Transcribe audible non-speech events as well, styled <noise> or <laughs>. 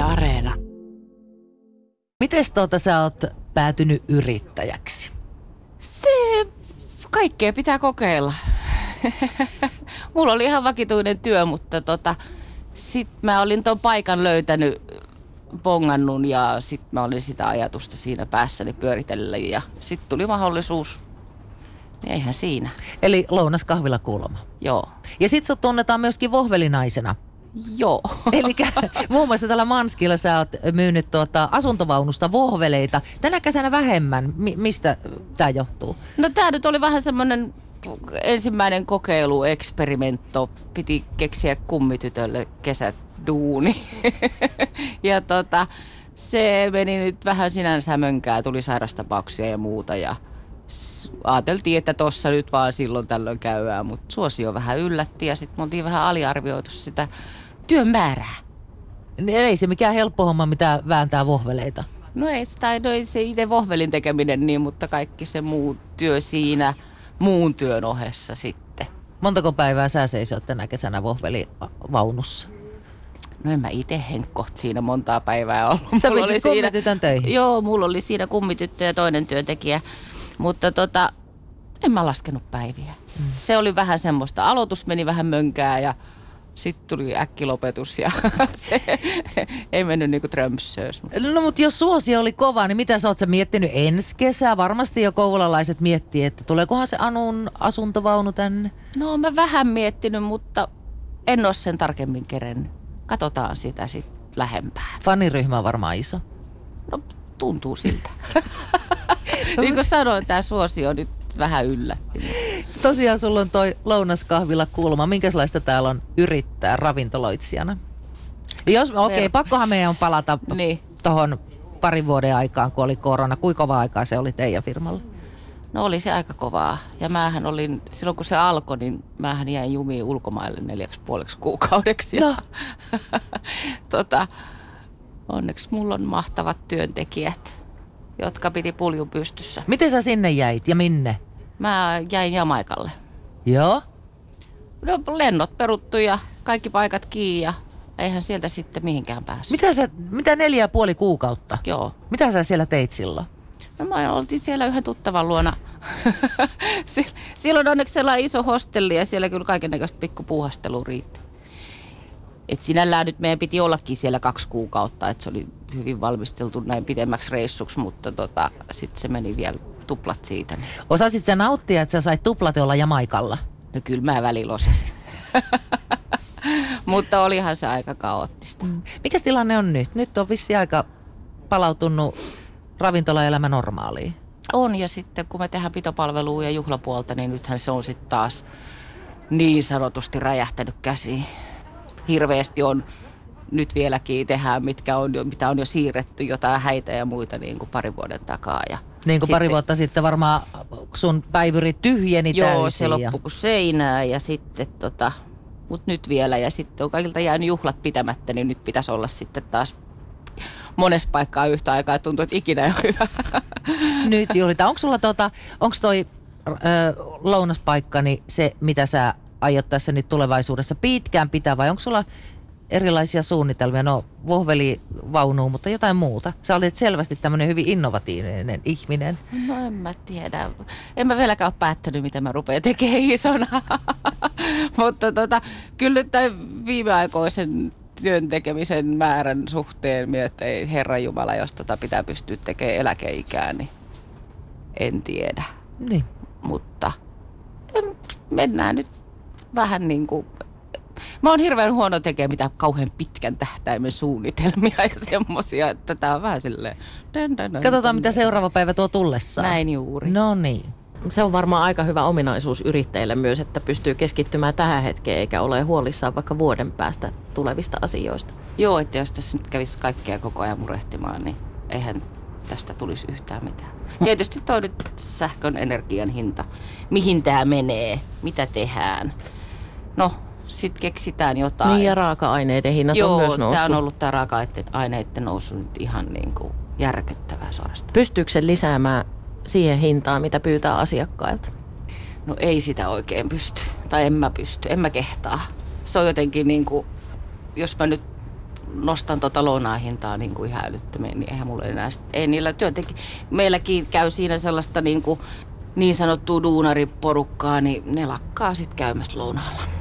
Yle Areena. Miten tuota sä oot päätynyt yrittäjäksi? Se kaikkea pitää kokeilla. <laughs> Mulla oli ihan vakituinen työ, mutta tota, sit mä olin ton paikan löytänyt, bongannut ja sit mä olin sitä ajatusta siinä päässäni pyöritellä ja sit tuli mahdollisuus. Niin eihän siinä. Eli lounas kahvila kulma. Joo. Ja sit sut tunnetaan myöskin vohvelinaisena. Joo. <laughs> Eli muun muassa tällä Manskilla sä oot myynyt tuota asuntovaunusta vohveleita. Tänä kesänä vähemmän. Mi- mistä tämä johtuu? No tää nyt oli vähän semmonen ensimmäinen kokeilu, eksperimentto. Piti keksiä kummitytölle kesät duuni. <laughs> ja tota, se meni nyt vähän sinänsä mönkää, tuli sairastapauksia ja muuta ja ajateltiin, että tossa nyt vaan silloin tällöin käydään, mutta suosio vähän yllätti ja sitten me oltiin vähän aliarvioitu sitä työn määrää. Niin Ei se mikään helppo homma, mitä vääntää vohveleita. No ei, sitä, no ei se itse vohvelin tekeminen niin, mutta kaikki se muu työ siinä muun työn ohessa sitten. Montako päivää sä seisoit tänä kesänä vohvelivaunussa? No en mä itse henkkoht siinä montaa päivää ollut. Sä Mulla pisit kummitytön töihin? Joo, mulla oli siinä kummityttö ja toinen työntekijä. Mutta tota, en mä laskenut päiviä. Mm. Se oli vähän semmoista, aloitus meni vähän mönkää ja sitten tuli äkkilopetus ja <laughs> se ei mennyt niinku trömssöös. No mutta jos suosio oli kova, niin mitä sä oot sä miettinyt ensi kesää? Varmasti jo kouvolalaiset miettii, että tuleekohan se Anun asuntovaunu tänne. No mä vähän miettinyt, mutta en ole sen tarkemmin kerennyt. Katsotaan sitä sitten lähempään. Faniryhmä on varmaan iso. No tuntuu siltä. <laughs> niin kuin sanoin, tämä suosio nyt vähän yllätti. Tosiaan sulla on toi lounaskahvila kulma. Minkälaista täällä on yrittää ravintoloitsijana? Jos, okei, okay, pakkohan meidän on palata Niin. tuohon parin vuoden aikaan, kun oli korona. Kuinka kova aikaa se oli teidän firmalla? No oli se aika kovaa. Ja mähän olin, silloin kun se alkoi, niin mähän jäin jumiin ulkomaille neljäksi puoleksi kuukaudeksi. No. <laughs> tota, onneksi mulla on mahtavat työntekijät, jotka piti puljun pystyssä. Miten sä sinne jäit ja minne? Mä jäin Jamaikalle. Joo. No, lennot peruttu ja kaikki paikat kiinni ja eihän sieltä sitten mihinkään päässyt. Mitä, sä, mitä neljä ja puoli kuukautta? Joo. Mitä sä siellä teit silloin? No mä oltiin siellä yhden tuttavan luona. <laughs> Si- Silloin onneksi sellainen iso hostelli ja siellä kyllä kaiken näköistä pikkupuuhastelua riitti. Et sinällään nyt meidän piti ollakin siellä kaksi kuukautta, että se oli hyvin valmisteltu näin pidemmäksi reissuksi, mutta tota, sitten se meni vielä tuplat siitä. Osasit sä nauttia, että sä sait tuplat olla Jamaikalla? No kyllä mä välillä osasin. <laughs> mutta olihan se aika kaoottista. Mikä tilanne on nyt? Nyt on vissi aika palautunut ravintolaelämä normaaliin. On ja sitten kun me tehdään pitopalvelua ja juhlapuolta, niin nythän se on sitten taas niin sanotusti räjähtänyt käsiin. Hirveästi on nyt vieläkin tehdään, mitkä on mitä on jo siirretty, jotain häitä ja muita niin kuin parin vuoden takaa. Ja Niin kuin pari sitten- vuotta sitten varmaan sun päivyri tyhjeni Joo, täysin. se loppui kuin seinää ja sitten tota, mut nyt vielä ja sitten on kaikilta jäänyt juhlat pitämättä, niin nyt pitäisi olla sitten taas monessa paikkaa yhtä aikaa, että tuntuu, että ikinä ei ole hyvä. <laughs> Nyt juhlitaan. Onko sulla tota, onko toi ö, lounaspaikka niin se, mitä sä aiot tässä nyt tulevaisuudessa pitkään pitää vai onko sulla erilaisia suunnitelmia? No vohveli vaunuu, mutta jotain muuta. Sä olet selvästi tämmöinen hyvin innovatiivinen ihminen. No en mä tiedä. En mä vieläkään ole päättänyt, mitä mä rupean tekemään isona. <laughs> Mutta tota, kyllä nyt tämän viimeaikoisen työn tekemisen määrän suhteen miettii, ei Herra Jumala, jos tota pitää pystyä tekemään eläkeikään, niin en tiedä. Niin. Mutta mennään nyt vähän niin kuin... Mä oon hirveän huono tekemään mitään kauhean pitkän tähtäimen suunnitelmia ja semmosia, että tää on vähän silleen... Katsotaan, mitä seuraava päivä tuo tullessaan. Näin juuri. No niin. Se on varmaan aika hyvä ominaisuus yrittäjille myös, että pystyy keskittymään tähän hetkeen eikä ole huolissaan vaikka vuoden päästä tulevista asioista. Joo, että jos tässä nyt kävisi kaikkea koko ajan murehtimaan, niin eihän tästä tulisi yhtään mitään. Tietysti toi nyt sähkön energian hinta. Mihin tämä menee? Mitä tehdään? No, sitten keksitään jotain. Niin ja raaka-aineiden hinnat Joo, on myös noussut. tämä on ollut tämä raaka-aineiden nousu nyt ihan niin kuin järkyttävää suorastaan. Pystyykö se lisäämään siihen hintaan, mitä pyytää asiakkailta? No ei sitä oikein pysty. Tai en mä pysty, en mä kehtaa. Se on jotenkin niin kuin, jos mä nyt nostan tota lounaan hintaa niin kuin ihan älyttömiin, niin eihän mulla enää, ei niillä työntekijä, meilläkin käy siinä sellaista niin, kuin, niin sanottua duunariporukkaa, niin ne lakkaa sitten käymästä lounaalla.